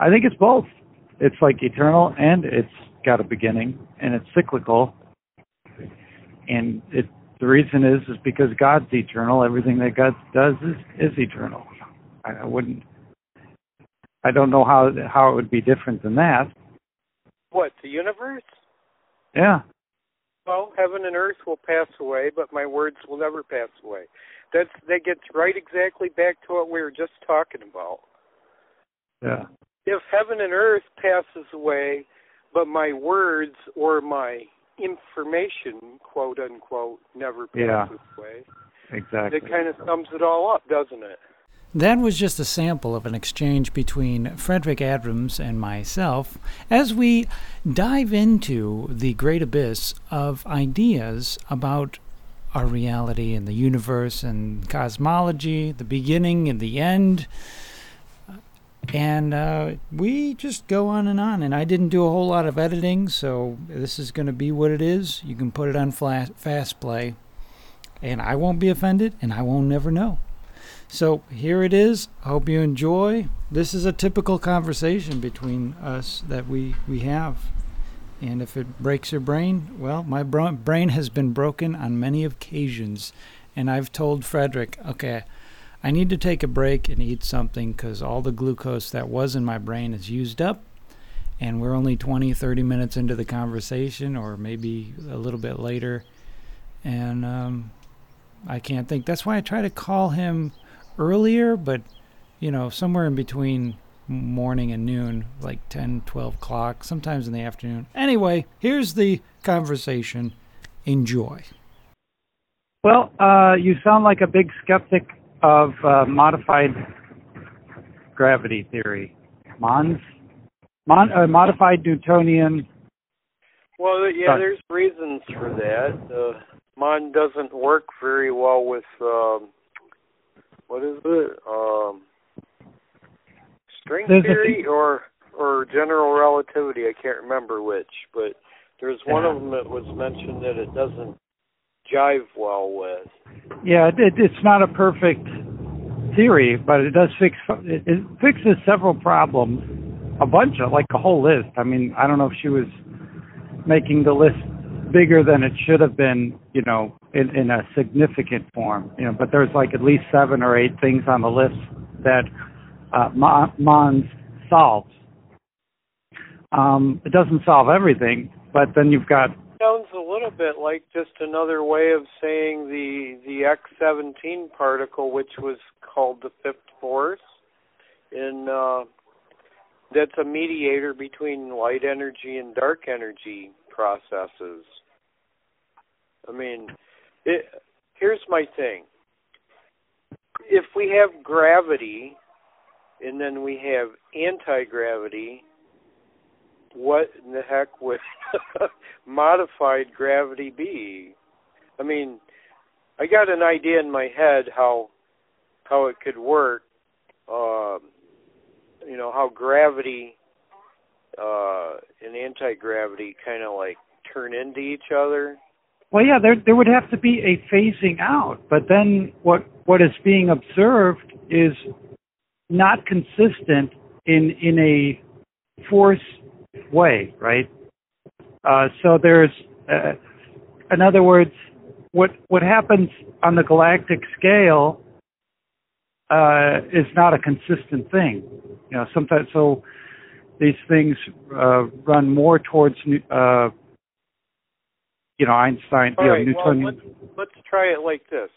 I think it's both. It's like eternal and it's got a beginning and it's cyclical. And it the reason is is because God's eternal. Everything that God does is is eternal. I, I wouldn't. I don't know how how it would be different than that. What the universe? Yeah. Well, heaven and earth will pass away, but my words will never pass away. That's that gets right exactly back to what we were just talking about. Yeah. If heaven and earth passes away, but my words or my information, quote unquote, never passes Yeah. away, Exactly. that kind of sums it all up, doesn't it? That was just a sample of an exchange between Frederick Adams and myself as we dive into the great abyss of ideas about our reality and the universe and cosmology, the beginning and the end. And uh, we just go on and on. And I didn't do a whole lot of editing, so this is going to be what it is. You can put it on fla- fast play, and I won't be offended, and I won't never know. So here it is. Hope you enjoy. This is a typical conversation between us that we, we have. And if it breaks your brain, well, my brain has been broken on many occasions. And I've told Frederick, okay, I need to take a break and eat something because all the glucose that was in my brain is used up. And we're only 20, 30 minutes into the conversation, or maybe a little bit later. And um, I can't think. That's why I try to call him earlier, but you know, somewhere in between morning and noon, like 10, 12 o'clock, sometimes in the afternoon. Anyway, here's the conversation. Enjoy. Well, uh, you sound like a big skeptic of uh, modified gravity theory. MOND? Mon- uh, modified Newtonian. Well, yeah, Right. there's reasons for that. Uh, mine doesn't work very well with um, what is it? Um, string There's theory or or general relativity. I can't remember which, but there's one of them that was mentioned that it doesn't jive well with. Yeah, it, it, it's not a perfect theory, but it does fix. It, it fixes several problems. A bunch of, like a whole list. I mean, I don't know if she was making the list bigger than it should have been, you know, in, in a significant form. You know, but there's like at least seven or eight things on the list that uh, MOND solves. Um, it doesn't solve everything, but then you've got Sounds a little bit like just another way of saying the the X17 particle, which was called the fifth force, in uh, that's a mediator between light energy and dark energy processes. I mean, it, here's my thing. If we have gravity and then we have anti-gravity, what in the heck would modified gravity be? I mean, I got an idea in my head how how it could work. Um, you know how gravity uh, and anti-gravity kind of like turn into each other. Well, yeah, there there would have to be a phasing out, but then what what is being observed is not consistent in in a force way, right? Uh, so there's, uh, in other words, what what happens on the galactic scale uh, is not a consistent thing. You know, sometimes so these things uh, run more towards uh, you know Einstein, All you know, right, well, let's, let's try it like this.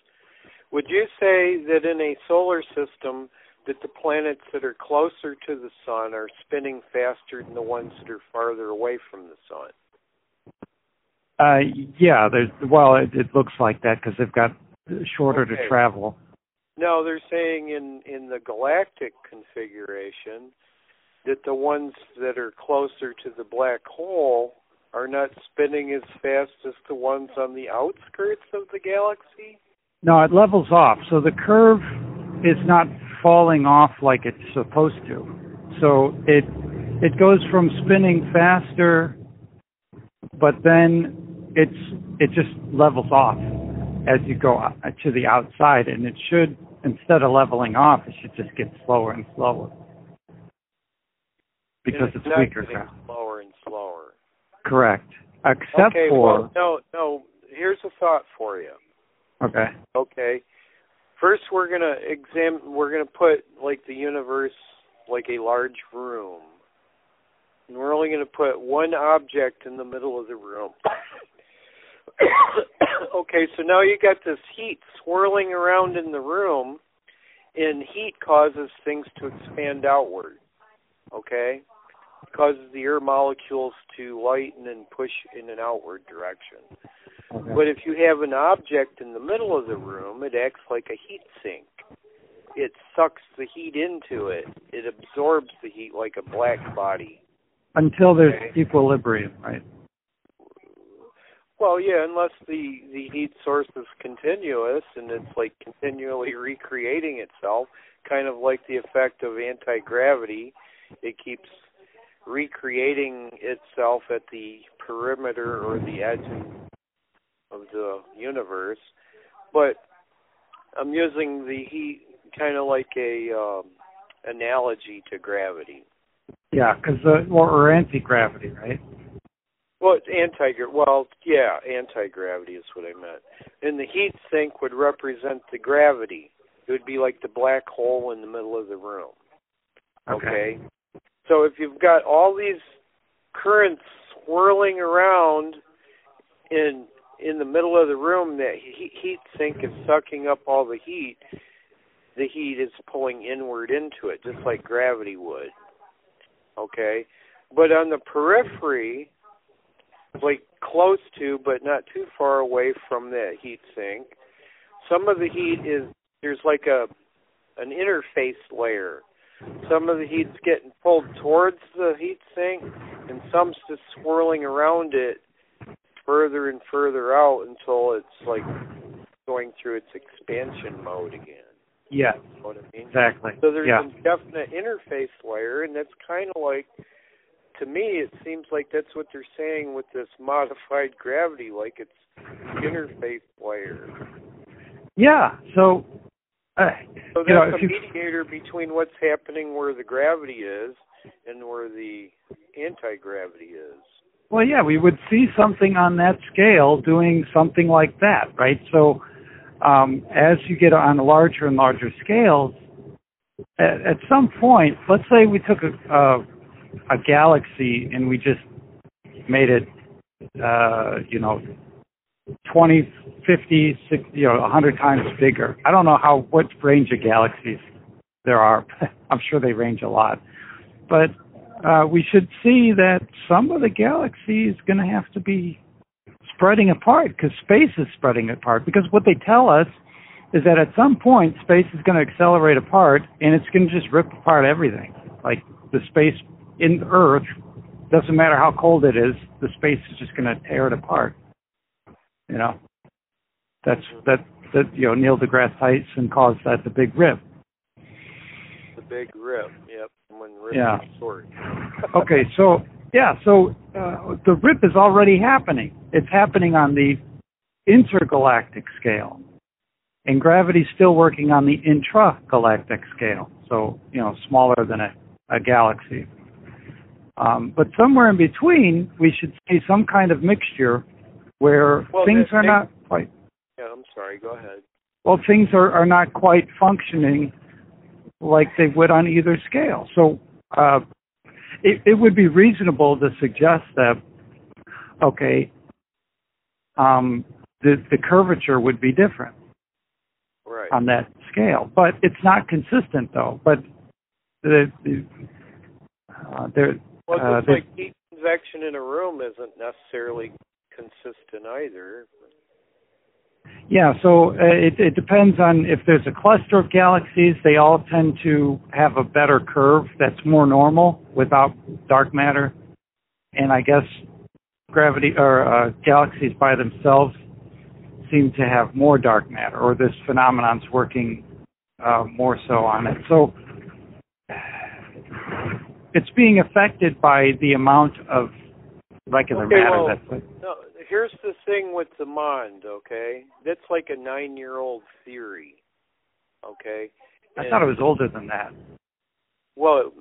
Would you say that in a solar system that the planets that are closer to the sun are spinning faster than the ones that are farther away from the sun? Uh, yeah, there's well, it, it looks like that because they've got shorter Okay. to travel. No, they're saying in in the galactic configuration that the ones that are closer to the black hole are not spinning as fast as the ones on the outskirts of the galaxy. No, it levels off, so the curve is not falling off like it's supposed to. So it it goes from spinning faster, but then it's it just levels off as you go to the outside, and it should instead of leveling off, it should just get slower and slower. because it's, it's weaker ground. Slower and slower. Correct. Except okay, for well, no, no. Here's a thought for you. Okay. Okay. First, we're gonna examine. We're gonna put like the universe like a large room, and we're only gonna put one object in the middle of the room. okay, so now you got this heat swirling around in the room, and heat causes things to expand outward. Okay? It causes the air molecules to lighten and push in an outward direction. Okay. But if you have an object in the middle of the room, it acts like a heat sink. It sucks the heat into it. It absorbs the heat like a black body. Until there's Okay. equilibrium, right? Well, yeah, unless the the heat source is continuous and it's like continually recreating itself, kind of like the effect of anti gravity. It keeps recreating itself at the perimeter or the edge of the universe. But I'm using the heat kind of like a um, analogy to gravity. Yeah, because uh, or, or anti-gravity, right? Well, it's anti well, yeah, anti gravity is what I meant. And the heat sink would represent the gravity. It would be like the black hole in the middle of the room. Okay. So if you've got all these currents swirling around in in the middle of the room, that heat, heat sink is sucking up all the heat. The heat is pulling inward into it, just like gravity would. Okay. But on the periphery, like close to but not too far away from the heat sink. Some of the heat is there's like a an interface layer. Some of the heat's getting pulled towards the heat sink and some's just swirling around it further and further out until it's like going through its expansion mode again. Yeah. You know what I mean? exactly. So there's yeah. a definite interface layer, and that's kind of like, to me, it seems like that's what they're saying with this modified gravity, like it's interface layer. Yeah. So, uh, So you know, a you mediator between what's happening where the gravity is and where the anti-gravity is. Well, yeah, we would see something on that scale doing something like that, right? So, um, as you get on larger and larger scales, at, at some point, let's say we took a, a, a galaxy and we just made it, uh, you know, 20, 50, 60, you know, 100 times bigger. I don't know how what range of galaxies there are. I'm sure they range a lot, but uh, we should see that some of the galaxy is going to have to be spreading apart because space is spreading apart. Because what they tell us is that at some point space is going to accelerate apart and it's going to just rip apart everything. Like the space in Earth doesn't matter how cold it is, the space is just going to tear it apart. You know, that's that that you know Neil deGrasse Tyson calls that the big rip. The big rip, yep, when rip Yeah. is short. okay, so yeah, so uh, the rip is already happening. It's happening on the intergalactic scale, and gravity's still working on the intragalactic scale. So you know, smaller than a, a galaxy. Um, but somewhere in between, we should see some kind of mixture where Well, things are makes- not quite Yeah, I'm sorry. Go ahead. well, things are, are not quite functioning like they would on either scale. So uh, it, it would be reasonable to suggest that, okay, um, the, the curvature would be different Right. on that scale. But it's not consistent, though. But the, the, uh, there, well, uh, the- like heat convection in a room isn't necessarily consistent either. Yeah, so uh, it, it depends on if there's a cluster of galaxies, they all tend to have a better curve that's more normal without dark matter. And I guess gravity or uh, galaxies by themselves seem to have more dark matter, or this phenomenon's working uh, more so on it. So it's being affected by the amount of regular Okay, matter well- that's No, here's the thing with the mind. Okay, that's like a nine-year-old theory. Okay. I And- thought it was older than that. Well,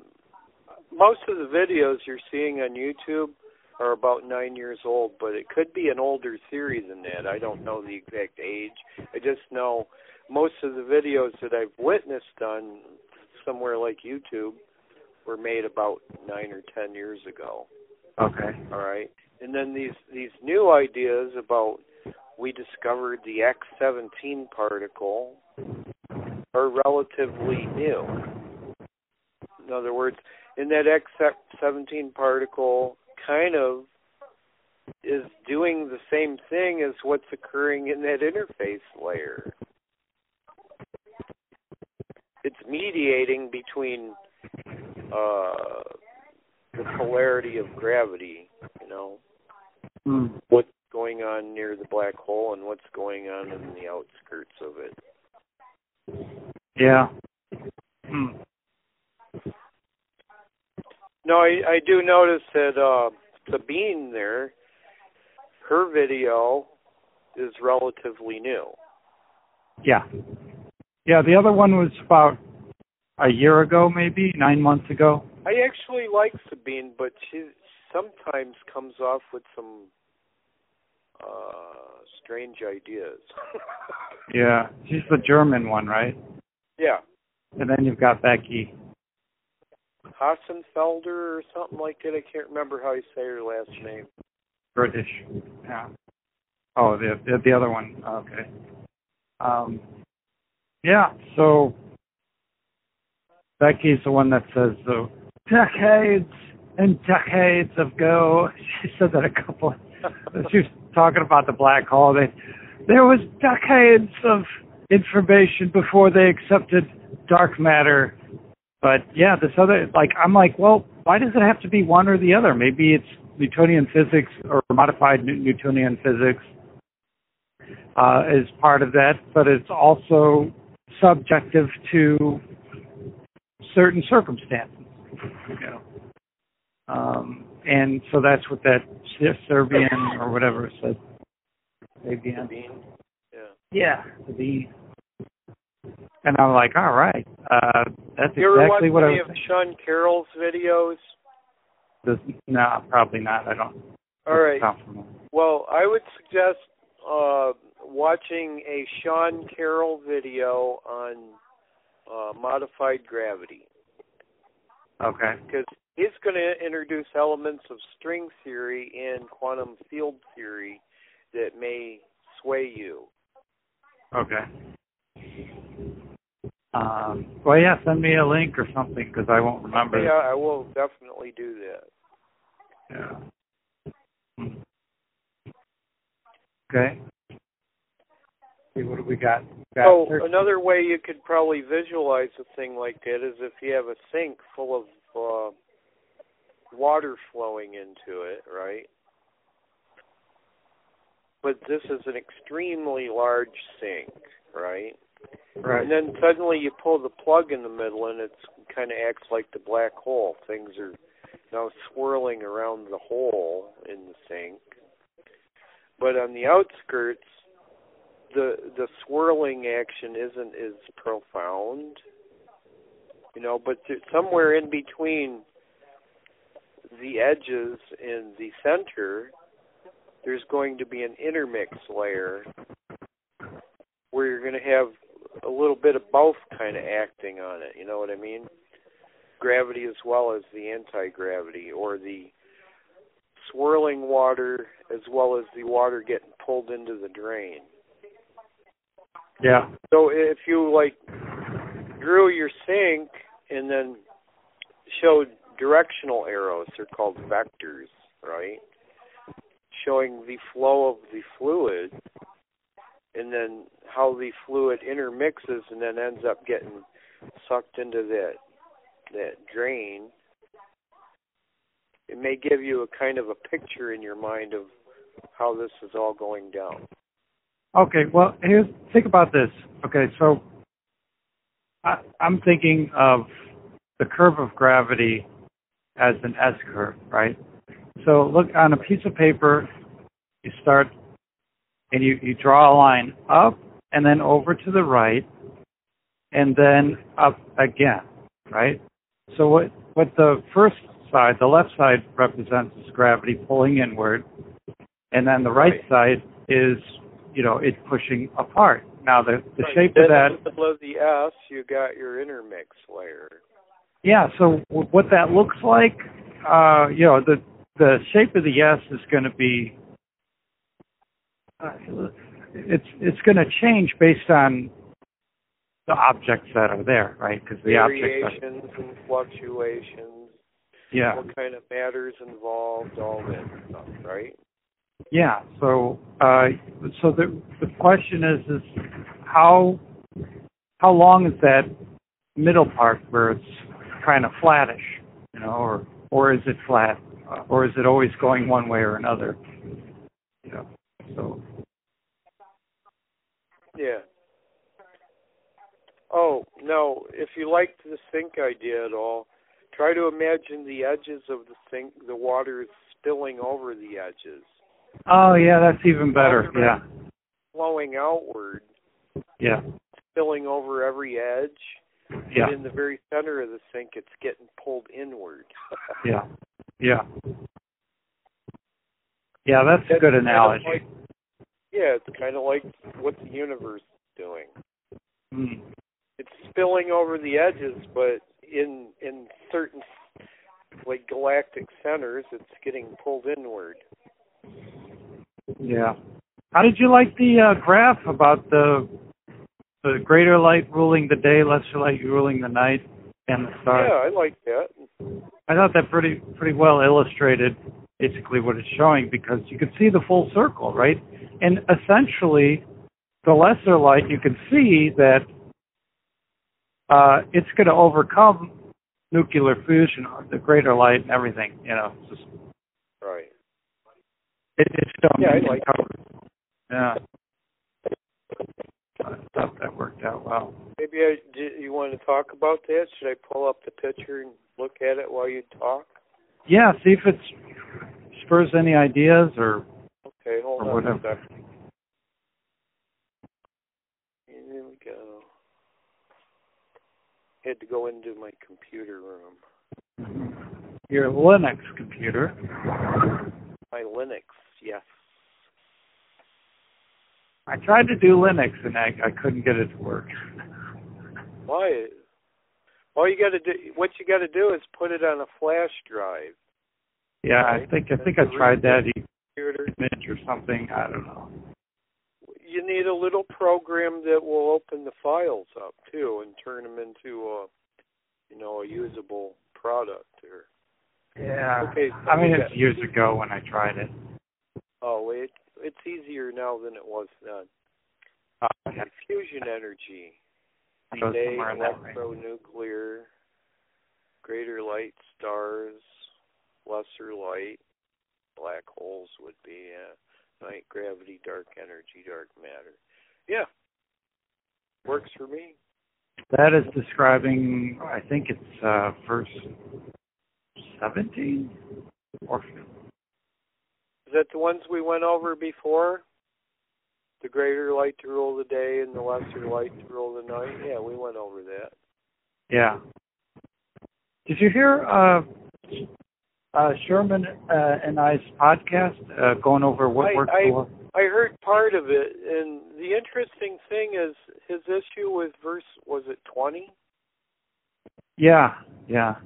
most of the videos you're seeing on YouTube are about nine years old, but it could be an older theory than that. I don't know the exact age. I just know most of the videos that I've witnessed on somewhere like YouTube were made about nine or ten years ago. Okay. All right. And then these these new ideas about we discovered the X17 particle are relatively new. In other words, in that X17 particle kind of is doing the same thing as what's occurring in that interface layer. It's mediating between uh, the polarity of gravity, you know, Mm. what's going on near the black hole and what's going on in the outskirts of it. Yeah. Hmm. No, I, I do notice that uh, Sabine there, her video is relatively new. Yeah. Yeah, the other one was about a year ago, maybe nine months ago. I actually like Sabine, but she sometimes comes off with some uh strange ideas. Yeah, she's the German one, right? yeah. And then you've got Becky. Hassenfelder or something like that. I can't remember how you say her last name. British. Yeah. Oh, the the, the other one. Okay. Um. Yeah. So Becky's the one that says the decades and decades ago. She said that a couple. she was talking about the black hole. They, there was decades of information before they accepted dark matter. But yeah, this other like I'm like, well, why does it have to be one or the other? Maybe it's Newtonian physics or modified Newtonian physics uh, is part of that, but it's also subjective to certain circumstances. You know. Um, and so that's what that Serbian or whatever it said. Fabian. Yeah. Yeah, the. And I'm like, all right, uh, that's You ever exactly what I any was. of Sean Carroll's videos? This, no, probably not. I don't. All right. Well, I would suggest uh, watching a Sean Carroll video on uh, modified gravity Okay. because he's going to introduce elements of string theory and quantum field theory that may sway you. Okay. Um, well, yeah, send me a link or something because I won't remember. Yeah, I will definitely do that. Yeah. Okay. See what do we got? got So thir- another way you could probably visualize a thing like that is if you have a sink full of uh, water flowing into it, right? But this is an extremely large sink, right? right. And then suddenly you pull the plug in the middle and it kind of acts like the black hole. Things are now swirling around the hole in the sink. But on the outskirts, the the swirling action isn't as profound, you know. But somewhere in between the edges and the center, there's going to be an intermix layer where you're going to have a little bit of both kind of acting on it. You know what I mean? Gravity as well as the anti-gravity, or the swirling water as well as the water getting pulled into the drain. Yeah. So if you like drew your sink and then showed directional arrows, they're called vectors, right? Showing the flow of the fluid and then how the fluid intermixes and then ends up getting sucked into that that drain. It may give you a kind of a picture in your mind of how this is all going down. Okay. Well, here's think about this. Okay, so I, I'm thinking of the curve of gravity as an S curve, right? So look on a piece of paper. You start and you, you draw a line up and then over to the right and then up again, right? So what what the first side, the left side represents is gravity pulling inward, and then the right, Right. side is, you know, it pushing apart. Now the the Right. shape Then of that middle the S, you got your intermix layer. Yeah, so w- what that looks like, uh, you know, the the shape of the S is going to be, uh, it's it's going to change based on the objects that are there, right? Because the objects, are, Variations and fluctuations, yeah, what kind of matters involved, all that stuff, right? yeah. So, uh, so the the question is, is how how long is that middle part where it's kind of flattish, you know, or or is it flat, or is it always going one way or another? You know, so Yeah. Oh, no, if you liked the sink idea at all, try to imagine the edges of the sink, the water is spilling over the edges, oh yeah, that's even better. Yeah, flowing outward, yeah, spilling over every edge. Yeah, But in the very center of the sink, it's getting pulled inward. yeah, yeah. Yeah, that's a That's good kind of analogy. like- yeah, it's kind of like what the universe is doing. Mm. It's spilling over the edges, but in in certain like galactic centers, it's getting pulled inward. Yeah. How did you like the uh, graph about the the greater light ruling the day, lesser light ruling the night, and the stars? Yeah, I like that. I thought that pretty pretty well illustrated basically what it's showing because you can see the full circle, right? And essentially, the lesser light you can see that uh, it's going to overcome nuclear fusion, the greater light, and everything. You know, it's just Right. it, it's done. Yeah, I like Yeah. I thought that worked out well. Maybe I, do you want to talk about that? Should I pull up the picture and look at it while you talk? Yeah, see if it spurs any ideas or Okay, hold Or on a whatever. second. Here we go. Had to go into my computer room. your Linux computer. My Linux, yes. I tried to do Linux and I, I couldn't get it to work. Why? All you got to do, what you got to do is put it on a flash drive. Yeah, I think I think I tried that Computer. image or something. I don't know. You need a little program that will open the files up too and turn them into a, you know, a usable product. Or Yeah. Okay, so I mean, it's got- years ago when I tried it. oh, it it's easier now than it was then. Uh, Fusion energy. Day, electronuclear, greater light stars, lesser light, black holes would be uh, night gravity, dark energy, dark matter. Yeah, works for me. That is describing. I think it's uh, verse seventeen or Is that the ones we went over before? The greater light to rule the day and the lesser light to rule the night. Yeah, we went over that. Yeah. Did you hear uh, uh, Sherman uh, and I's podcast uh, going over what I- works I- for? I heard part of it, and the interesting thing is his issue with verse was it twenty? Yeah, yeah,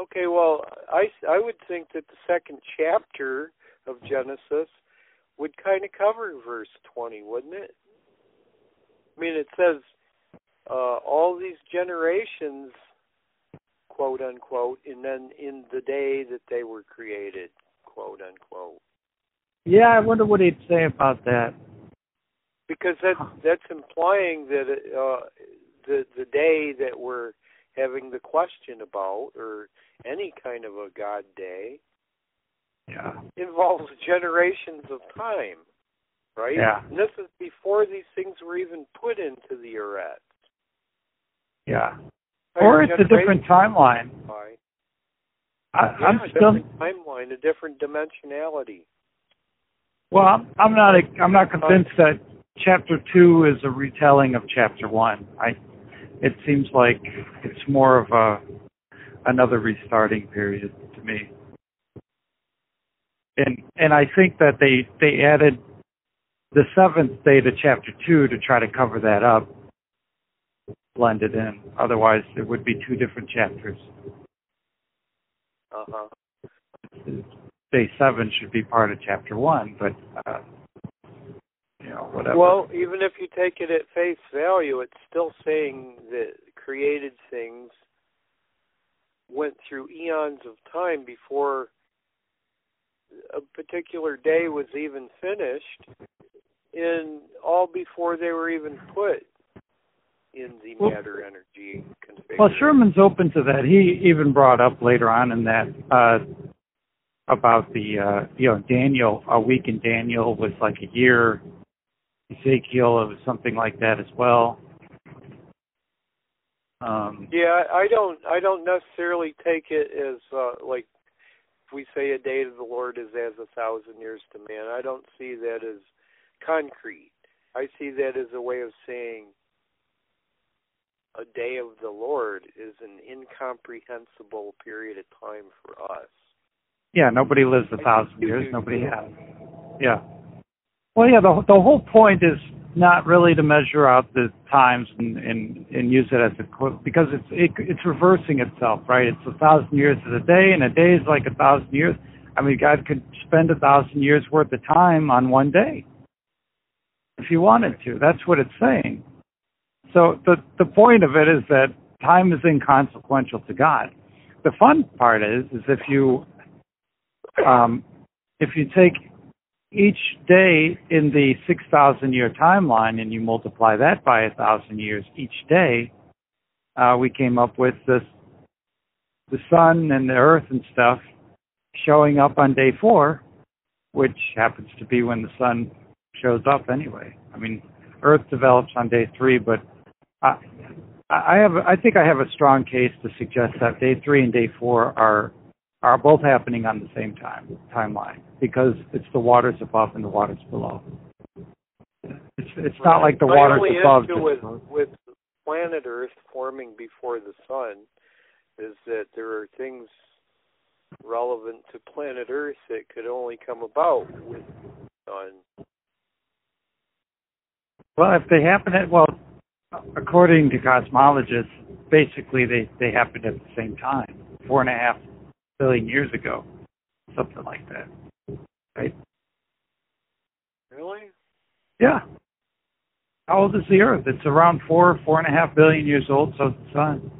Okay, well, I I would think that the second chapter of Genesis would kind of cover verse twenty, wouldn't it? I mean, it says uh, all these generations, quote unquote, and then in the day that they were created, quote unquote. yeah. I wonder what he'd say about that. because that that's implying that uh, the the day that we're having the question about, or any kind of a God day, Yeah, involves generations of time, right? Yeah. And this is before these things were even put into the arret. yeah. Or it's a different timeline. I, yeah, I'm a still different timeline, a different dimensionality. well. I'm, I'm not. I'm not uh, convinced that chapter two is a retelling of chapter one. I. It seems like it's more of a another restarting period to me. And and I think that they they added the seventh day to chapter two to try to cover that up, blended in. Otherwise, it would be two different chapters. Uh huh. Day seven should be part of chapter one, but uh, you know whatever. Well, even if you take it at face value, it's still saying that created things went through eons of time before a particular day was even finished, and all before they were even put in the Well- matter energy configuration. Well, Sherman's open to that. He even brought up later on in that uh, about the uh, you know Daniel. A week in Daniel was like a year. Ezekiel, it was something like that as well. Um, Yeah, I don't I don't necessarily take it as uh like we say a day to the Lord is as a thousand years to man. I don't see that as concrete. I see that as a way of saying a day of the Lord is an incomprehensible period of time for us. yeah, nobody lives a thousand years. Nobody has. Yeah. Well, yeah. The the whole point is not really to measure out the times and and, and use it as a because it's it, it's reversing itself, right? It's a thousand years is a day, and a day is like a thousand years. I mean, God could spend a thousand years worth of time on one day if He wanted to. That's what it's saying. So the the point of it is that time is inconsequential to God. The fun part is is if you um, if you take each day in the 6,000 year timeline and you multiply that by a thousand years each day, uh, we came up with this the sun and the earth and stuff showing up on day four, which happens to be when the sun shows up anyway. I mean, Earth develops on day three, but I, I have I think I have a strong case to suggest that day three and day four are are both happening on the same time timeline because it's the waters above and the waters below. It's it's not like the My waters only above. issue with with planet Earth forming before the sun is that there are things relevant to planet Earth that could only come about with the sun. well, if they happen at well, according to cosmologists, basically they they happened at the same time, four and a half billion years ago, something like that, right? Really? Yeah. How old is the Earth? It's around four, four and a half billion years old. So the Sun.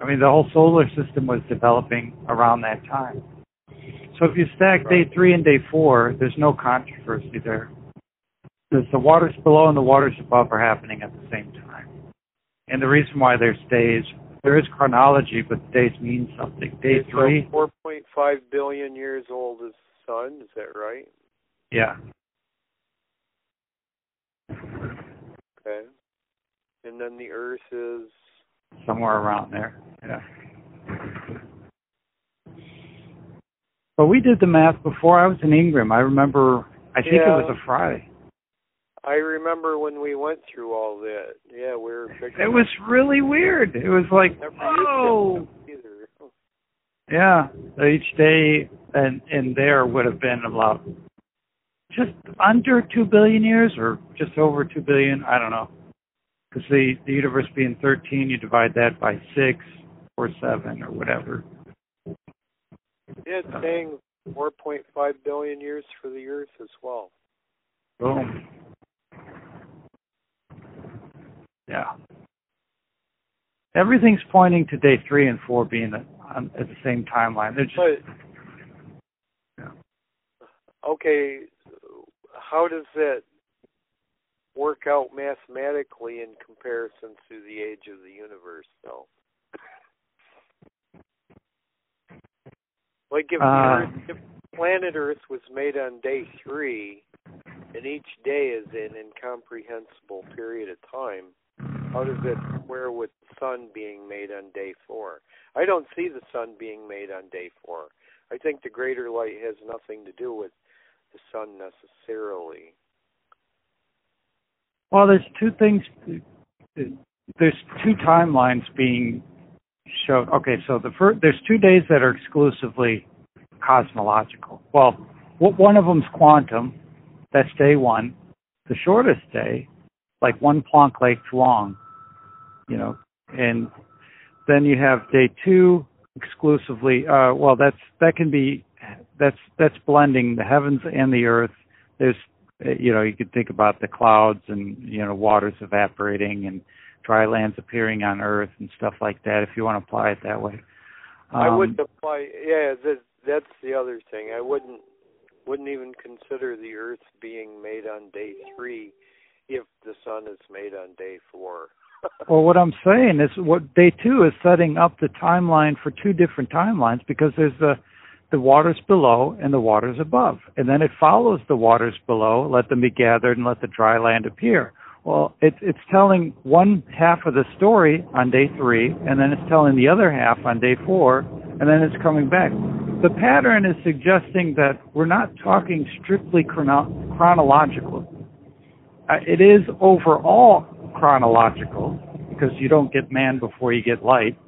I mean, the whole solar system was developing around that time. So if you stack day three and day four, there's no controversy there. Because the waters below and the waters above are happening at the same time. And the reason why there's days, there is chronology, but days mean something. Day Okay, three, 4.5 billion years old is the sun. Is that right? yeah. Okay. And then the Earth is somewhere around there. Yeah. But we did the math before I was in Ingram. I remember. I think it was a Friday. I remember when we went through all that. Yeah, we were figuring It was really weird. It was like, oh, yeah. So each day and and there would have been about just under two billion years, or just over two billion. I don't know. Because the the universe being thirteen, you divide that by six or seven or whatever. Yeah, it's saying 4.5 billion years for the Earth as well. Boom. Yeah. Everything's pointing to day three and four being at, on, at the same timeline. They're just But Yeah. okay, how does that work out mathematically in comparison to the age of the universe, though? Like if, Uh, Earth, if planet Earth was made on day three, and each day is an incomprehensible period of time, how does it square with the sun being made on day four? I don't see the sun being made on day four. I think the greater light has nothing to do with the sun necessarily. well, there's two things. There's two timelines being shown. Okay, so the first there's two days that are exclusively cosmological. Well, one of them's quantum. That's day one. The shortest day, like one Planck length long, you know, and then you have day two exclusively. Uh, well, that's that can be that's that's blending the heavens and the earth. There's you know you could think about the clouds and you know waters evaporating and dry lands appearing on earth and stuff like that if you want to apply it that way um, i wouldn't apply yeah that, that's the other thing i wouldn't wouldn't even consider the earth being made on day three if the sun is made on day four well what i'm saying is what day two is setting up the timeline for two different timelines because there's the the waters below and the waters above. And then it follows the waters below, let them be gathered and let the dry land appear. Well, it, it's telling one half of the story on day three, and then it's telling the other half on day four, and then it's coming back. The pattern is suggesting that we're not talking strictly chrono- chronological. Uh, it is overall chronological because you don't get man before you get light,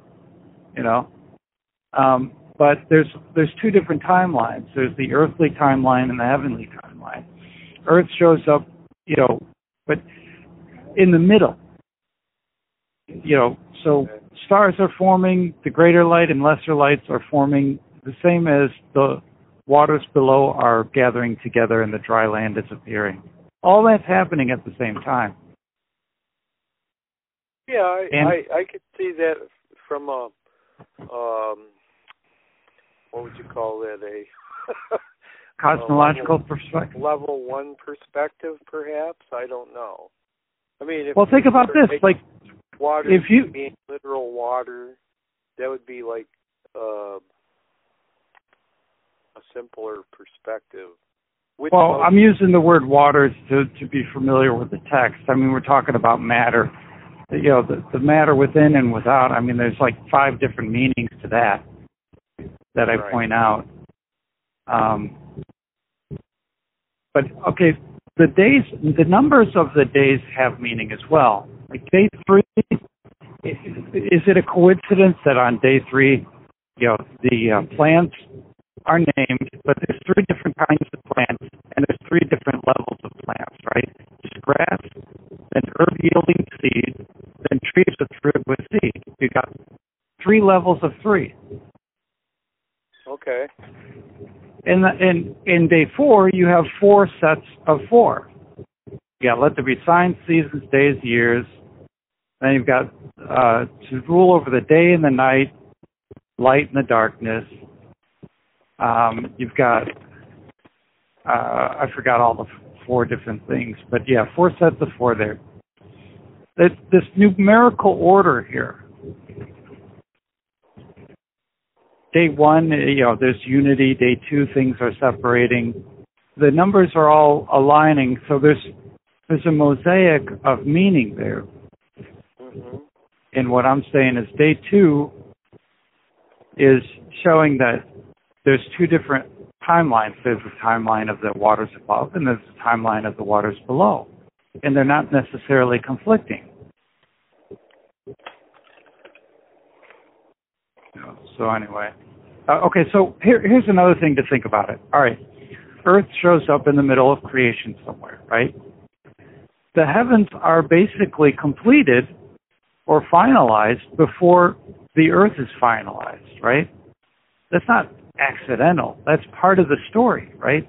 you know. Um, but there's there's two different timelines. There's the earthly timeline and the heavenly timeline. Earth shows up, you know, but in the middle. You know, so stars are forming, the greater light and lesser lights are forming the same as the waters below are gathering together and the dry land is appearing. All that's happening at the same time. Yeah, I and, I, I could see that from a um what would you call it a cosmological level, perspective level one perspective perhaps i don't know i mean if well think about this like water if you being literal water that would be like uh, a simpler perspective Which well i'm using the word waters to to be familiar with the text i mean we're talking about matter you know the, the matter within and without i mean there's like five different meanings to that that I right. point out. Um, but okay, the days, the numbers of the days have meaning as well. Like day three, is it a coincidence that on day three, you know, the uh, plants are named, but there's three different kinds of plants, and there's three different levels of plants, right? There's grass, then herb yielding seed, then trees with fruit with seed. You got three levels of three. Okay. In the, in in day four, you have four sets of four. Yeah, let there be signs, seasons, days, years. Then you've got uh, to rule over the day and the night, light and the darkness. Um, you've got uh, I forgot all the four different things, but yeah, four sets of four there. This, this numerical order here day one, you know, there's unity. Day two, things are separating. The numbers are all aligning, so there's there's a mosaic of meaning there. Mm-hmm. And what I'm saying is, day two is showing that there's two different timelines. There's the timeline of the waters above, and there's the timeline of the waters below, and they're not necessarily conflicting. So anyway, uh, okay. So here, here's another thing to think about it. All right, Earth shows up in the middle of creation somewhere, right? The heavens are basically completed or finalized before the Earth is finalized, right? That's not accidental. That's part of the story, right?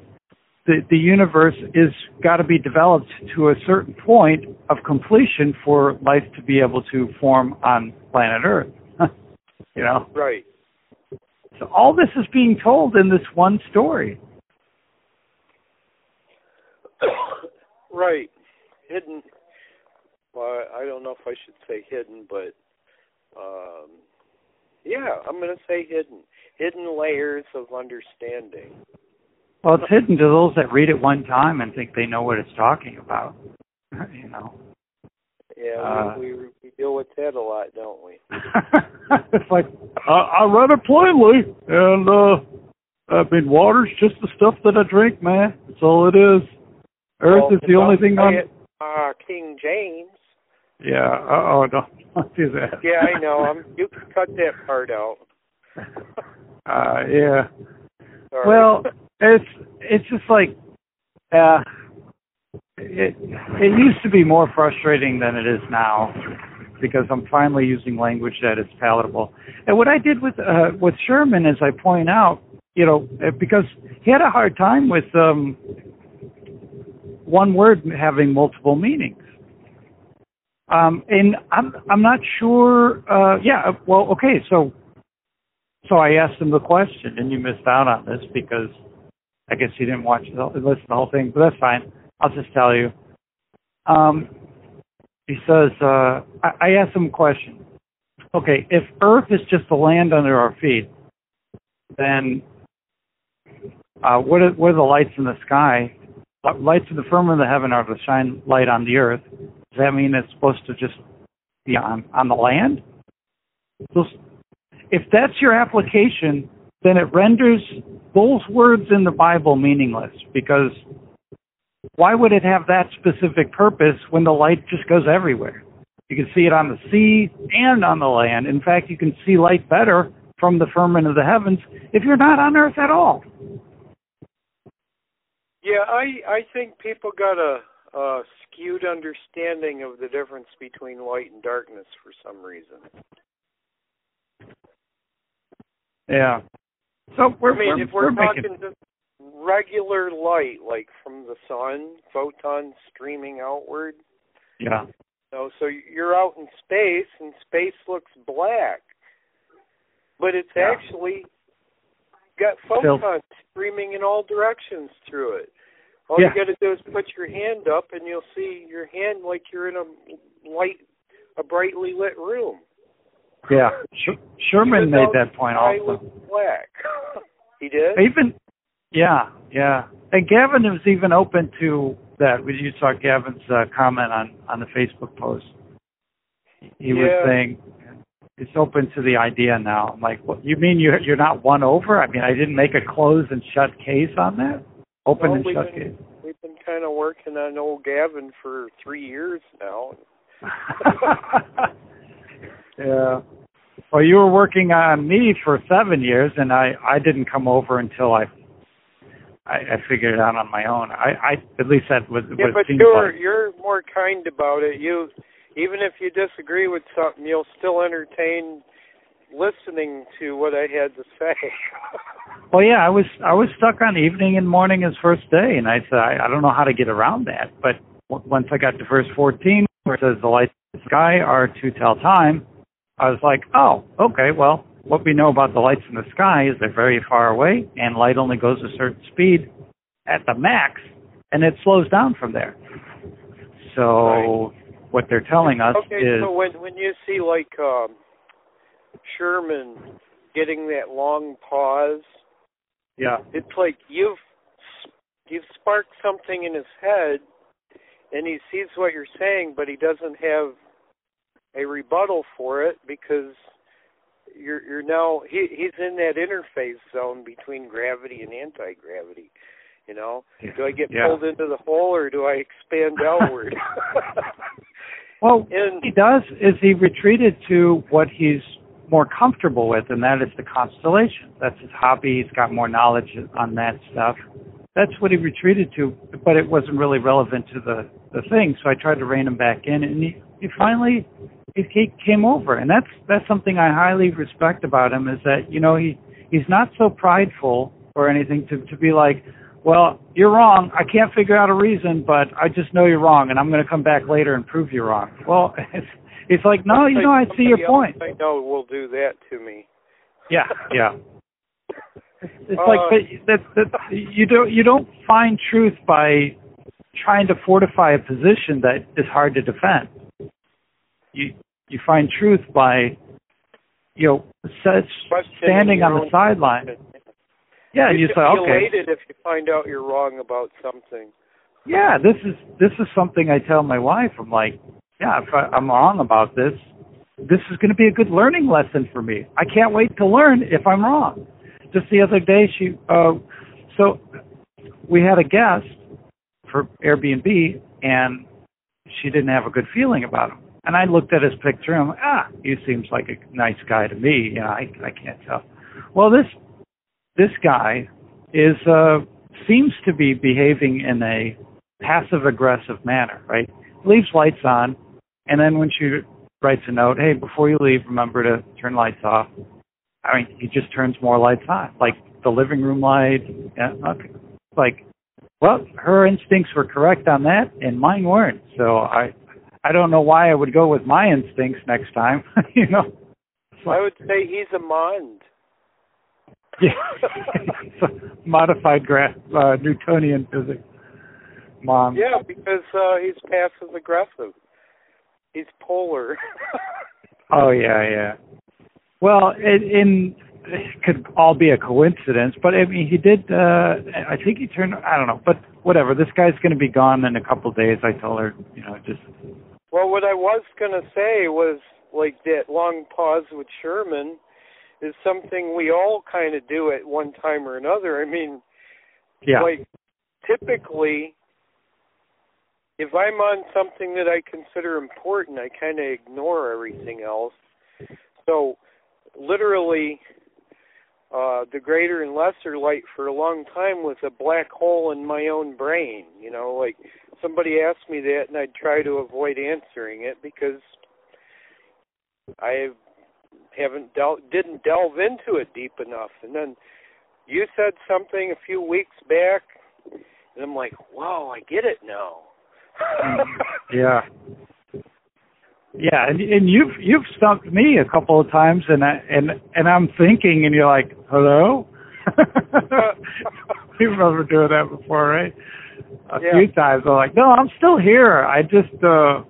The the universe is got to be developed to a certain point of completion for life to be able to form on planet Earth. you know? Right. So all this is being told in this one story. right. Hidden. Well, I don't know if I should say hidden, but um, yeah, I'm going to say hidden. Hidden layers of understanding. Well, it's hidden to those that read it one time and think they know what it's talking about. you know. Yeah, uh, we, we we deal with that a lot, don't we? it's like I, I read it plainly, and uh I mean, water's just the stuff that I drink, man. That's all it is. Earth well, is the only thing on. uh, King James. Yeah. Oh, don't, don't do that. Yeah, I know. I'm. You can cut that part out. uh, yeah. Sorry. Well, it's it's just like, uh, it it used to be more frustrating than it is now, because I'm finally using language that is palatable. And what I did with uh, with Sherman is I point out, you know, uh, because he had a hard time with um, one word having multiple meanings. Um, and I'm I'm not sure. Uh, yeah. Well, okay. So so I asked him the question, and you missed out on this because I guess you didn't watch the, listen the whole thing, but that's fine. I'll just tell you. Um, he says, uh, I, I asked him a question. Okay, if Earth is just the land under our feet, then uh, what, are, what are the lights in the sky? Lights in the firmament of the heaven are to shine light on the earth. Does that mean it's supposed to just be on, on the land? Those, if that's your application, then it renders those words in the Bible meaningless because why would it have that specific purpose when the light just goes everywhere? You can see it on the sea and on the land. In fact, you can see light better from the firmament of the heavens if you're not on earth at all. Yeah, I I think people got a, a skewed understanding of the difference between light and darkness for some reason. Yeah. So we're, I mean, we're, if we're, we're talking making, just regular light, like from the sun, photons streaming outward. yeah, You know, so you're out in space, and space looks black, but it's Yeah. actually got photons streaming in all directions through it. All Yeah. you got to do is put your hand up, and you'll see your hand like you're in a light, a brightly lit room. Yeah. Sh- Sherman made that point also. black. he did. Even, yeah, yeah. And Gavin was even open to that. When you saw Gavin's uh, comment on on the Facebook post, he was saying it's open to the idea now. I'm like, what, you mean you're you're not won over? I mean, I didn't make a close and shut case on that. Open Well, and shut been- case. We've been kind of working on old Gavin for three years now. yeah. Well, you were working on me for seven years, and I I didn't come over until I I, I figured it out on my own. I I at least that was Yeah, but you're like. you're more kind about it. You even if you disagree with something, you'll still entertain listening to what I had to say. Well, yeah, I was I was stuck on evening and morning his first day, and I said I, I don't know how to get around that. But w- once I got to verse 14, where it says the lights in the sky are to tell time, I was like, oh, okay. Well, what we know about the lights in the sky is they're very far away, and light only goes a certain speed at the max, and it slows down from there. So what they're telling us okay, is so when when you see like um Sherman getting that long pause, yeah, it's like you've you've sparked something in his head and he sees what you're saying but he doesn't have a rebuttal for it because you're you're now he he's in that interface zone between gravity and anti-gravity you know do i get Yeah. pulled into the hole or do i expand outward Well, And- what he does is he retreated to what he's more comfortable with, and that is the constellation. That's his hobby. He's got more knowledge on that stuff. That's what he retreated to, but it wasn't really relevant to the the thing. So I tried to rein him back in, and he, he finally he, came over, and that's that's something I highly respect about him is that you know he he's not so prideful or anything to to be like, well, you're wrong. I can't figure out a reason, but I just know you're wrong, and I'm going to come back later and prove you're wrong. Well, it's it's like no, you know, I see your point. I know will do that to me Yeah, yeah. It's Uh, like that, that, that you don't you don't find truth by trying to fortify a position that is hard to defend. You you find truth by you know standing on the sideline. Yeah, you you should say be okay. elated if you find out you're wrong about something Yeah, this is this is something I tell my wife. I'm like, yeah, if I, I'm wrong about this, this is going to be a good learning lesson for me. I can't wait to learn if I'm wrong. Just the other day, she uh, so we had a guest for Airbnb, and she didn't have a good feeling about him. And I looked at his picture and I'm like, ah, he seems like a nice guy to me. You know, I I can't tell. Well, this this guy is uh seems to be behaving in a passive aggressive manner, right? Leaves lights on, and then when she writes a note, hey, before you leave, remember to turn lights off. I mean, he just turns more lights on, like the living room light. Yeah, okay. Like, well, her instincts were correct on that, and mine weren't. So I, I don't know why I would go with my instincts next time. you know. I would say he's a MOND. Yeah, modified gra- uh, Newtonian physics. Mom. Yeah, because uh, he's passive aggressive. He's polar. oh yeah, yeah. Well, it, in it could all be a coincidence, but I mean, he did. uh I think he turned. I don't know, but whatever. This guy's going to be gone in a couple of days. I told her, you know, just. Well, what I was going to say was like that long pause with Sherman is something we all kind of do at one time or another. I mean, yeah. like typically if I'm on something that I consider important, I kind of ignore everything else. So, literally, uh, the greater and lesser light for a long time was a black hole in my own brain. You know, like somebody asked me that, and I'd try to avoid answering it because I haven't dealt didn't delve into it deep enough. And then you said something a few weeks back, and I'm like, "Wow, I get it now." yeah. Yeah, and and you've you've stumped me a couple of times, and I and and I'm thinking, and you're like, "Hello." you remember doing that before, right? A yeah. few times. I'm like, "No, I'm still here. I just uh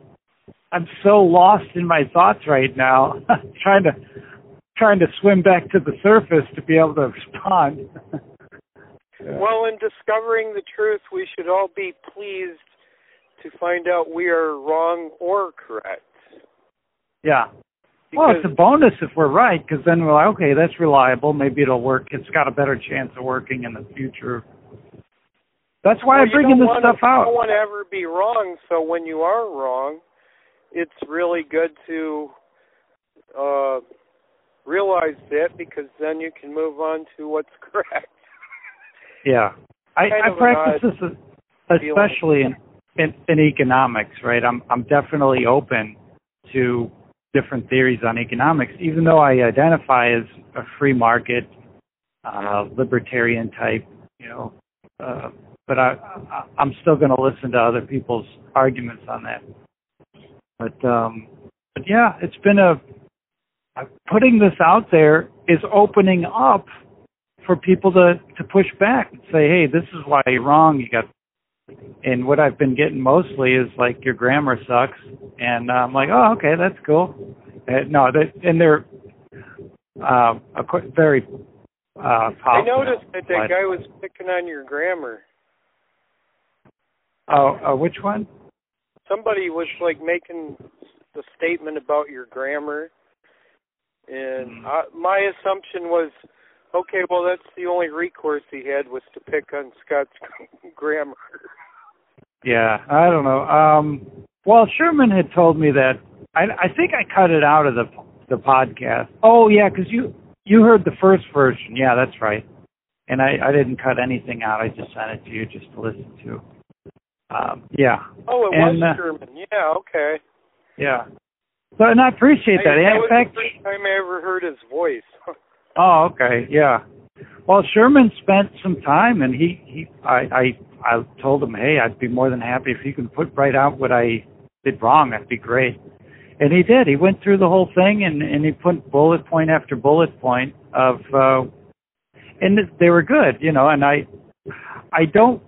I'm so lost in my thoughts right now, trying to trying to swim back to the surface to be able to respond." yeah. Well, in discovering the truth, we should all be pleased to find out we are wrong or correct. Yeah. Because well, it's a bonus if we're right, because then we're like, okay, that's reliable. Maybe it'll work. It's got a better chance of working in the future. That's why well, I'm bringing this stuff to, out. You don't want to ever be wrong, so when you are wrong, it's really good to uh, realize that because then you can move on to what's correct. Yeah, I, I practice this especially in in, in economics, right? I'm I'm definitely open to different theories on economics, even though I identify as a free market, uh, libertarian type, you know. Uh, but I, I I'm still going to listen to other people's arguments on that. But um, but yeah, it's been a putting this out there is opening up for people to to push back and say, hey, this is why you're wrong. You got and what I've been getting mostly is like your grammar sucks, and I'm like, oh, okay, that's cool. And, no, they, and they're uh, a qu- very. Uh, I noticed that that guy was picking on your grammar. Oh, uh, which one? Somebody was like making the statement about your grammar, and uh, my assumption was, okay, well that's the only recourse he had was to pick on Scott's grammar. Yeah, I don't know. Um, well, Sherman had told me that. I, I think I cut it out of the the podcast. Oh yeah, because you you heard the first version. Yeah, that's right. And I I didn't cut anything out. I just sent it to you just to listen to. Um, yeah. Oh, it and, was uh, Sherman. Yeah. Okay. Yeah. So and I appreciate that. I, that in was fact, the first time I ever heard his voice. oh, okay. Yeah. Well, Sherman spent some time, and he he I I I told him, hey, I'd be more than happy if you can put right out what I did wrong. That'd be great. And he did. He went through the whole thing, and and he put bullet point after bullet point of, uh, and they were good, you know. And I I don't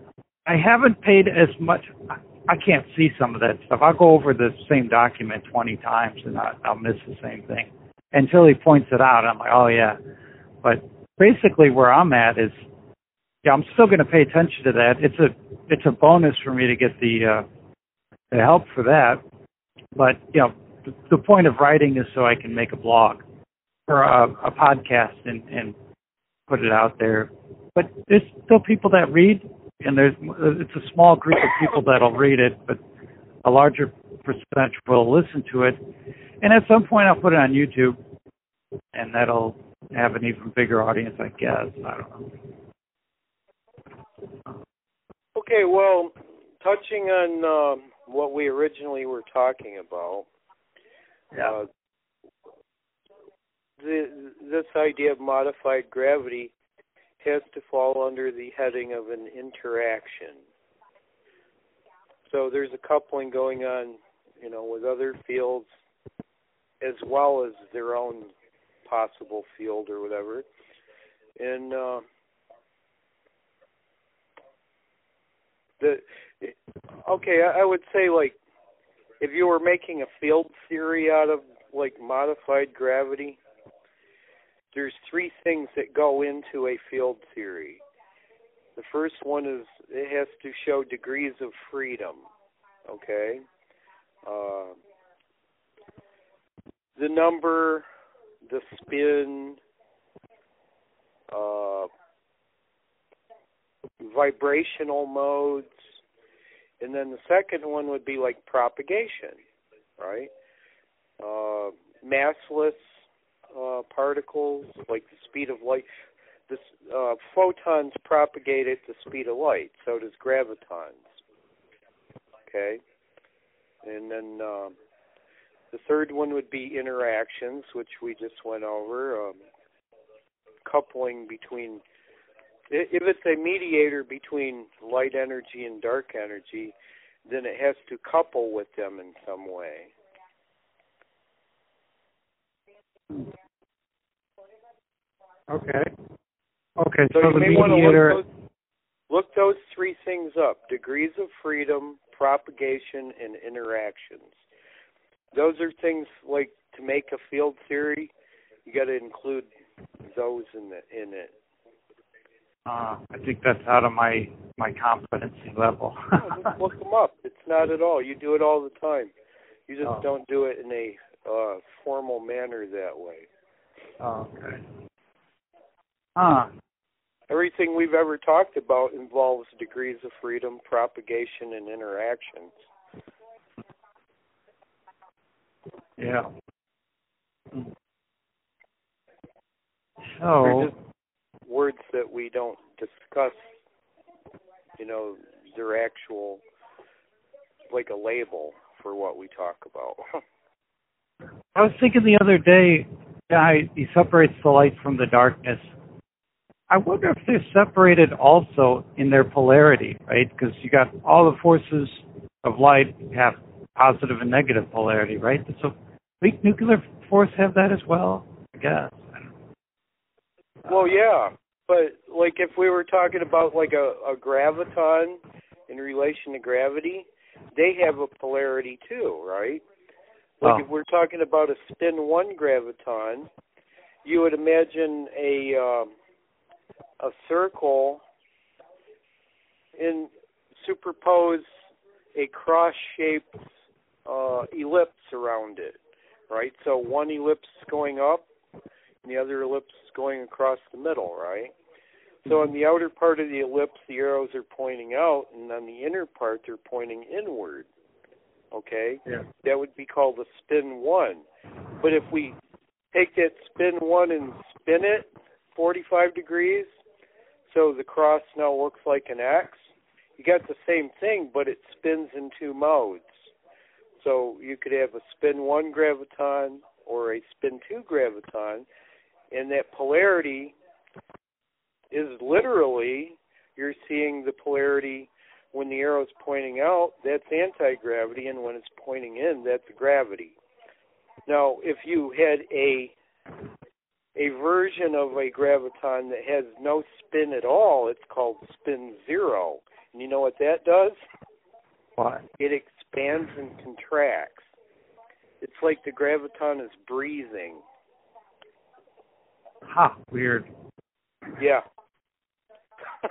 I haven't paid as much. I can't see some of that stuff. I'll go over the same document 20 times and I, I'll miss the same thing until he points it out. I'm like, oh yeah. But basically, where I'm at is yeah, I'm still going to pay attention to that. It's a it's a bonus for me to get the uh, the help for that. But you know, the, the point of writing is so I can make a blog or a, a podcast and and put it out there. But there's still people that read, and there's it's a small group of people that'll read it, but a larger percentage will listen to it. And at some point, I'll put it on YouTube, and that'll have an even bigger audience, I guess. I don't know. Okay, well, touching on um, what we originally were talking about, yeah. Uh, the, this idea of modified gravity has to fall under the heading of an interaction. So there's a coupling going on, you know, with other fields as well as their own possible field or whatever. And uh, the okay, I, I would say like if you were making a field theory out of like modified gravity, there's three things that go into a field theory. The first one is it has to show degrees of freedom. Okay. Uh, the number, the spin, uh, vibrational modes, and then the second one would be like propagation, right? Uh, massless uh, particles, like the speed of light. The uh, photons propagate at the speed of light. So does gravitons. Okay, and then um, the third one would be interactions, which we just went over. Um, coupling between if it's a mediator between light energy and dark energy, then it has to couple with them in some way. Okay. Okay, so, so the mediator. Look those, look those three things up: degrees of freedom, propagation, and interactions. Those are things like to make a field theory. You got to include those in the in it. Uh, I think that's out of my my competency level. just look them up. It's not at all. You do it all the time. You just oh. don't do it in a uh, formal manner that way. Oh, okay. Huh. Everything we've ever talked about involves degrees of freedom, propagation, and interactions. Yeah. So words that we don't discuss, you know, their actual like a label for what we talk about. I was thinking the other day, guy he separates the light from the darkness. I wonder if they're separated also in their polarity, right? Because you got all the forces of light have positive and negative polarity, right? So weak nuclear force have that as well, I guess. Well, yeah, but like if we were talking about like a, a graviton in relation to gravity, they have a polarity too, right? Like oh. if we're talking about a spin one graviton, you would imagine a um, a circle and superpose a cross-shaped uh, ellipse around it, right? So one ellipse going up, and the other ellipse going across the middle, right? So on the outer part of the ellipse, the arrows are pointing out, and on the inner part, they're pointing inward. Okay? Yeah. That would be called a spin one. But if we take that spin one and spin it 45 degrees, so the cross now looks like an X, you got the same thing, but it spins in two modes. So you could have a spin one graviton or a spin two graviton, and that polarity is literally you're seeing the polarity when the arrow is pointing out, that's anti gravity, and when it's pointing in, that's gravity. Now, if you had a a version of a graviton that has no spin at all, it's called spin zero. And you know what that does? What? It expands and contracts. It's like the graviton is breathing. Ha, huh, weird. Yeah.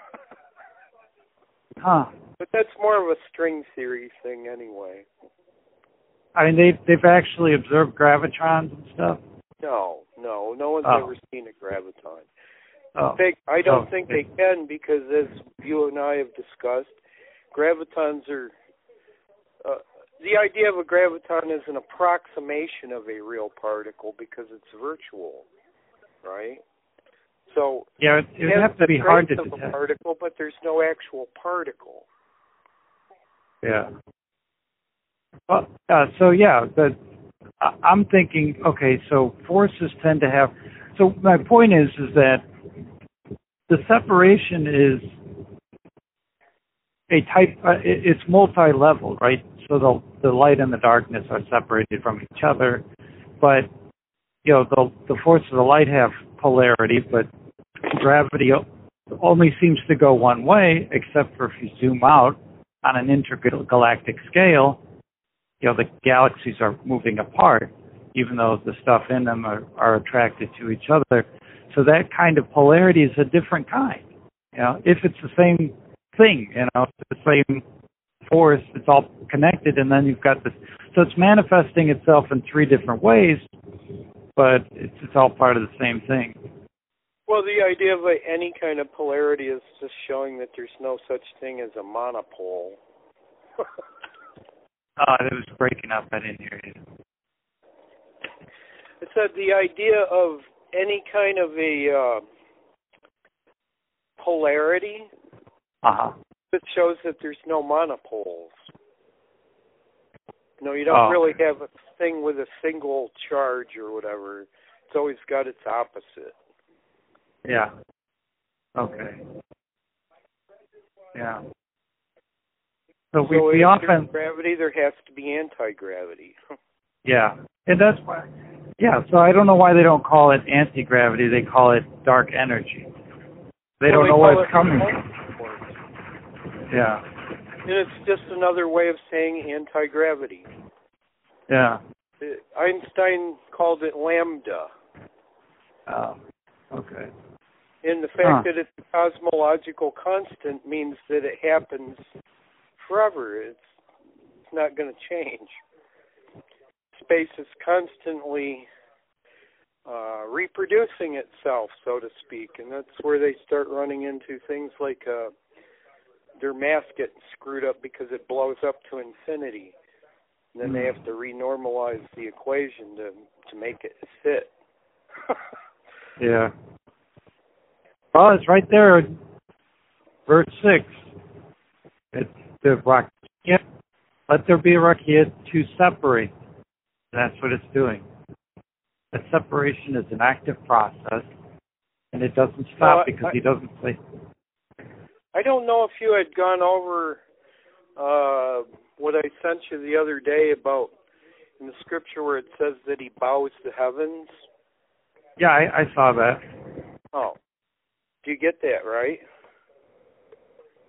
huh. But that's more of a string theory thing anyway. I mean, they've they've actually observed gravitrons and stuff. No, no, no one's oh. ever seen a graviton. Oh. In fact, I don't oh. think they can because, as you and I have discussed, gravitons are. The idea of a graviton is an approximation of a real particle because it's virtual, right? So yeah, it, it would have to be hard to detect. a particle, but there's no actual particle. Yeah. Well, uh, so yeah, but I'm thinking, okay, so forces tend to have. So my point is, is that the separation is a type. Uh, it's multi-level, right? So the the light and the darkness are separated from each other, but you know the the forces of the light have polarity, but gravity only seems to go one way, except for if you zoom out on an intergalactic scale, you know, the galaxies are moving apart, even though the stuff in them are, are attracted to each other. So that kind of polarity is a different kind. You know, if it's the same thing, you know, the same force, it's all connected, and then you've got this. So it's manifesting itself in three different ways, but it's, it's all part of the same thing. Well, the idea of any kind of polarity is just showing that there's no such thing as a monopole. uh, it was breaking up. I didn't hear you. It said the idea of any kind of a uh, polarity uh-huh. It shows that there's no monopoles. No, you don't oh. really have a thing with a single charge or whatever. It's always got its opposite. Yeah. Okay. Yeah. So we, so we often gravity there has to be anti gravity. yeah, and that's why. Yeah, so I don't know why they don't call it anti gravity. They call it dark energy. They well, don't they know where it's coming from. Yeah. And it's just another way of saying anti gravity. Yeah. Einstein called it lambda. Oh, okay. And the fact huh. that it's a cosmological constant means that it happens forever. It's it's not going to change. Space is constantly uh, reproducing itself, so to speak, and that's where they start running into things like uh, their mass gets screwed up because it blows up to infinity. And then they hmm. have to renormalize the equation to to make it fit. yeah. Well, it's right there, verse six. It's the rakia. Let there be a rakia to separate. That's what it's doing. That separation is an active process, and it doesn't stop well, because I, he doesn't say. I don't know if you had gone over uh, what I sent you the other day about in the scripture where it says that he bows the heavens. Yeah, I, I saw that. Oh, do you get that right?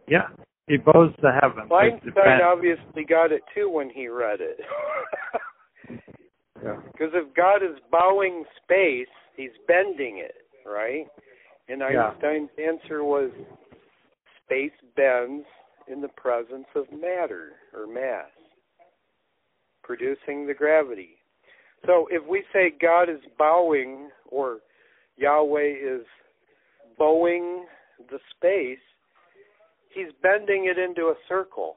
Yeah, he bows the heavens. Einstein obviously got it too when he read it. yeah. Because if God is bowing space, he's bending it, right? And Einstein's yeah. answer was space bends in the presence of matter or mass, producing the gravity. So if we say God is bowing or Yahweh is bowing the space, he's bending it into a circle.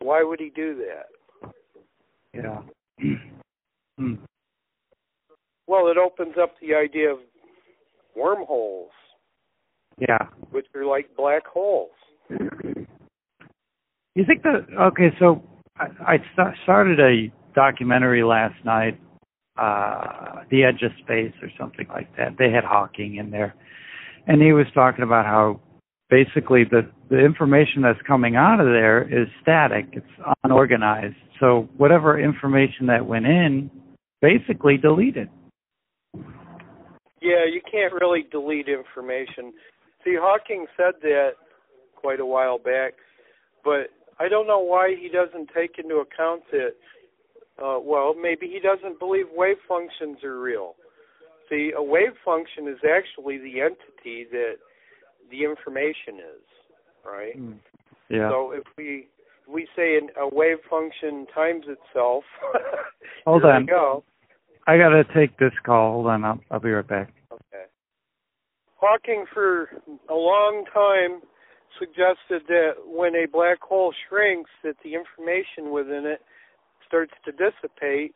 Why would he do that? Yeah. hmm. Well, it opens up the idea of wormholes. Yeah. Which are like black holes. You think that okay? So I, I started a documentary last night, uh, "The Edge of Space" or something like that. They had Hawking in there, and he was talking about how basically the the information that's coming out of there is static it's unorganized so whatever information that went in basically deleted yeah you can't really delete information see hawking said that quite a while back but i don't know why he doesn't take into account that uh well maybe he doesn't believe wave functions are real See, a wave function is actually the entity that the information is, right? Mm. Yeah. So if we if we say an, a wave function times itself, hold on. go. I gotta take this call. Hold on, I'll, I'll be right back. Hawking for a long time suggested that when a black hole shrinks, that the information within it starts to dissipate,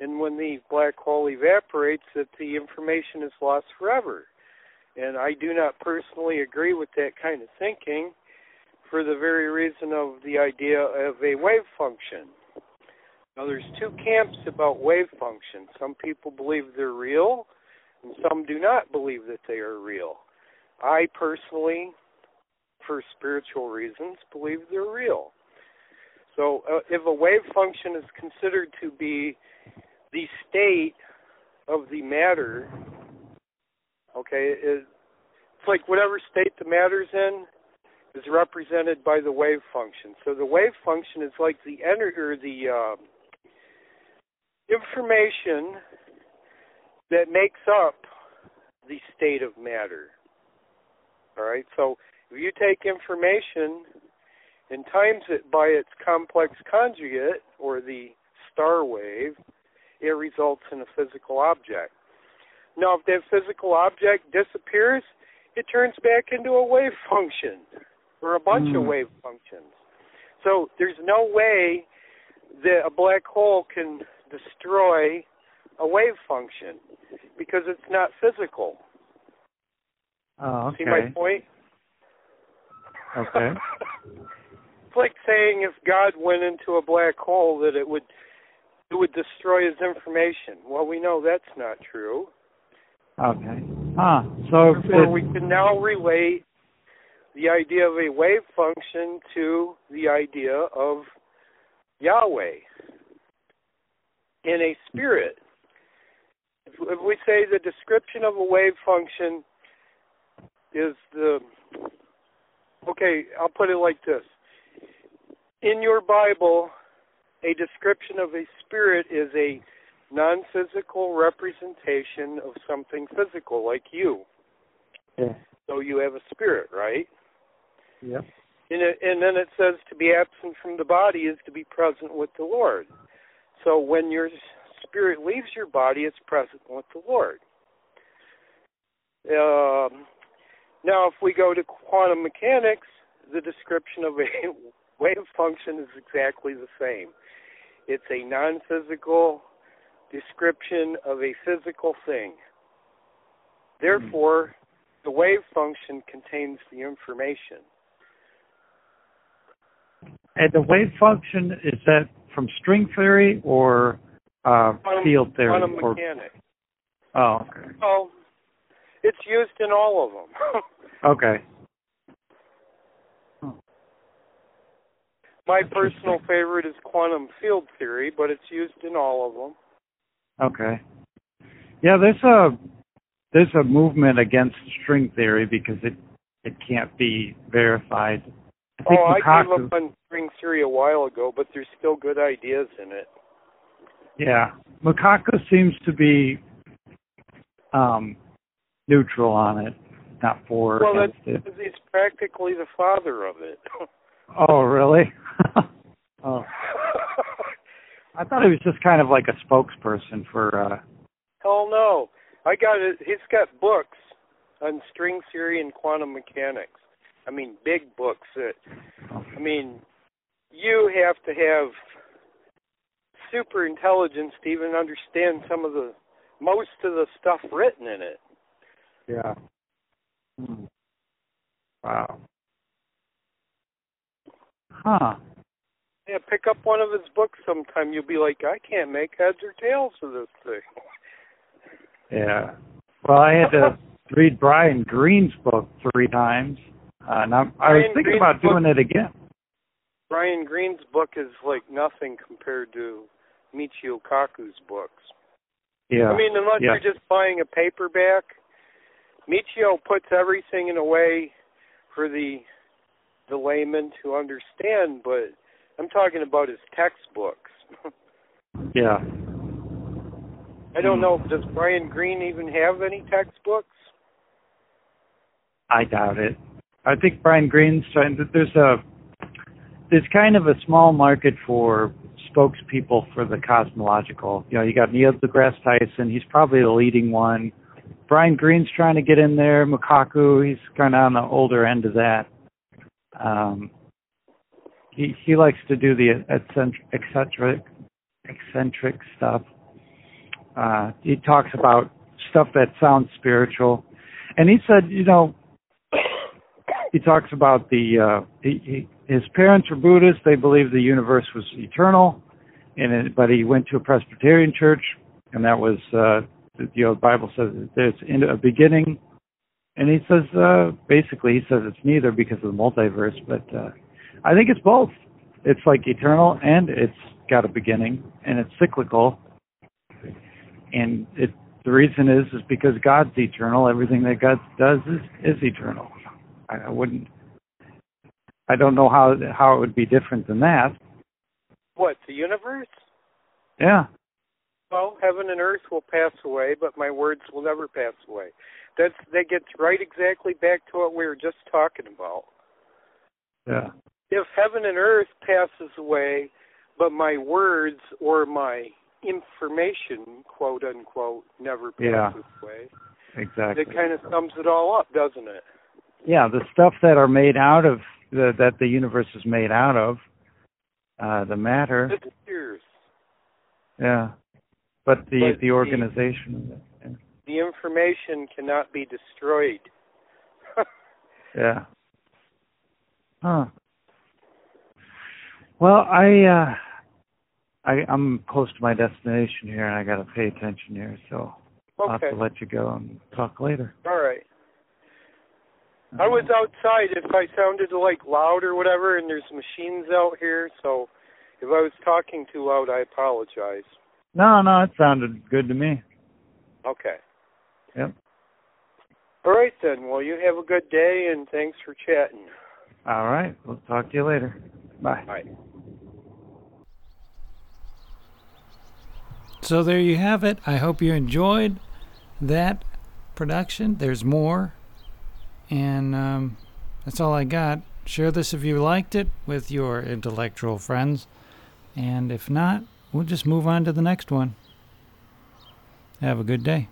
and when the black hole evaporates, that the information is lost forever. And I do not personally agree with that kind of thinking for the very reason of the idea of a wave function. Now, there's two camps about wave functions. Some people believe they're real, and some do not believe that they are real. I personally, for spiritual reasons, believe they're real. So, uh, if a wave function is considered to be the state of the matter, okay, it, it's like whatever state the matter's in is represented by the wave function. So the wave function is like the energy or the uh, information that makes up the state of matter. All right. So if you take information and times it by its complex conjugate or the star wave, it results in a physical object. Now, if that physical object disappears, it turns back into a wave function or a bunch mm. of hmm. wave functions. So there's no way that a black hole can destroy a wave function because it's not physical. Oh, okay. See my point? Okay. it's like saying if God went into a black hole that it would it would destroy his information. Well, we know that's not true. Okay. Huh. So Therefore, we can now relate the idea of a wave function to the idea of Yahweh in a spirit. If, we say the description of a wave function is the okay, I'll put it like this. In your Bible, a description of a spirit is a non physical representation of something physical, like you. Yeah. So you have a spirit, right? Yeah. And, it, and then it says to be absent from the body is to be present with the Lord. So when your spirit leaves your body, it's present with the Lord. Um, now, if we go to quantum mechanics, the description of a wave function is exactly the same. It's a non physical description of a physical thing. Therefore, the wave function contains the information. And the wave function is that from string theory or uh, quantum, field theory? Quantum or... mechanics. Oh, okay. Oh, it's used in all of them. okay. My personal favorite is quantum field theory, but it's used in all of them. Okay. Yeah, there's a there's a movement against string theory because it it can't be verified. I oh, I gave up on string theory a while ago, but there's still good ideas in it. Yeah, Michio Kaku seems to be um, neutral on it, not for well, against it. he's practically the father of it. oh, really? oh. I thought he was just kind of like a spokesperson for. uh Hell no! I got it. He's got books on string theory and quantum mechanics. I mean, big books that. I mean, you have to have super intelligence to even understand some of the most of the stuff written in it. Yeah. Hmm. Wow. Huh. Yeah, pick up one of his books sometime. You'll be like, I can't make heads or tails of this thing. Yeah. Well, I had to read Brian Greene's book three times. Uh, and I'm, I was thinking Greene's about doing book, it again. Brian Greene's book is like nothing compared to Michio Kaku's books. Yeah. I mean, unless yeah. you're just buying a paperback, Michio puts everything in a way for the the layman to understand, but I'm talking about his textbooks. yeah. I don't hmm. know. Does Brian Greene even have any textbooks? I doubt it. I think Brian Greene's trying. There's a there's kind of a small market for spokespeople for the cosmological. You know, you got Neil deGrasse Tyson. He's probably the leading one. Brian Greene's trying to get in there. Michio Kaku, he's kind of on the older end of that. Um, he he likes to do the eccentric eccentric stuff. Uh, he talks about stuff that sounds spiritual, and he said, you know, he talks about the uh, he, he, his parents were Buddhists. They believed the universe was eternal, and it, but he went to a Presbyterian church, and that was uh, you know the Bible says there's a beginning, and he says uh, basically he says it's neither because of the multiverse, but uh, I think it's both. It's like eternal and it's got a beginning and it's cyclical, and it the reason is is because God's eternal. Everything that God does is is eternal. I, I wouldn't. I don't know how how it would be different than that. What the universe? Yeah. Well, heaven and earth will pass away, but my words will never pass away. That's that gets right exactly back to what we were just talking about. Yeah. If heaven and earth passes away, but my words or my information, quote unquote, never passes Yeah. away, Exactly. It kind of sums it all up, doesn't it? yeah, the stuff that are made out of the, that the universe is made out of, uh, the matter. Yeah. But the But the the- organization of it. The information cannot be destroyed. Yeah. Huh. Well, I uh I I'm close to my destination here and I got to pay attention here, so I'll have to let you go and talk later. All right. I was outside if I sounded like loud or whatever and there's machines out here, so if I was talking too loud I apologize. No, no, it sounded good to me. Okay. Yep. All right then. Well you have a good day and thanks for chatting. All right. We'll talk to you later. Bye. Bye. So there you have it. I hope you enjoyed that production. There's more. And um, that's all I got. Share this if you liked it with your intellectual friends. And if not, we'll just move on to the next one. Have a good day.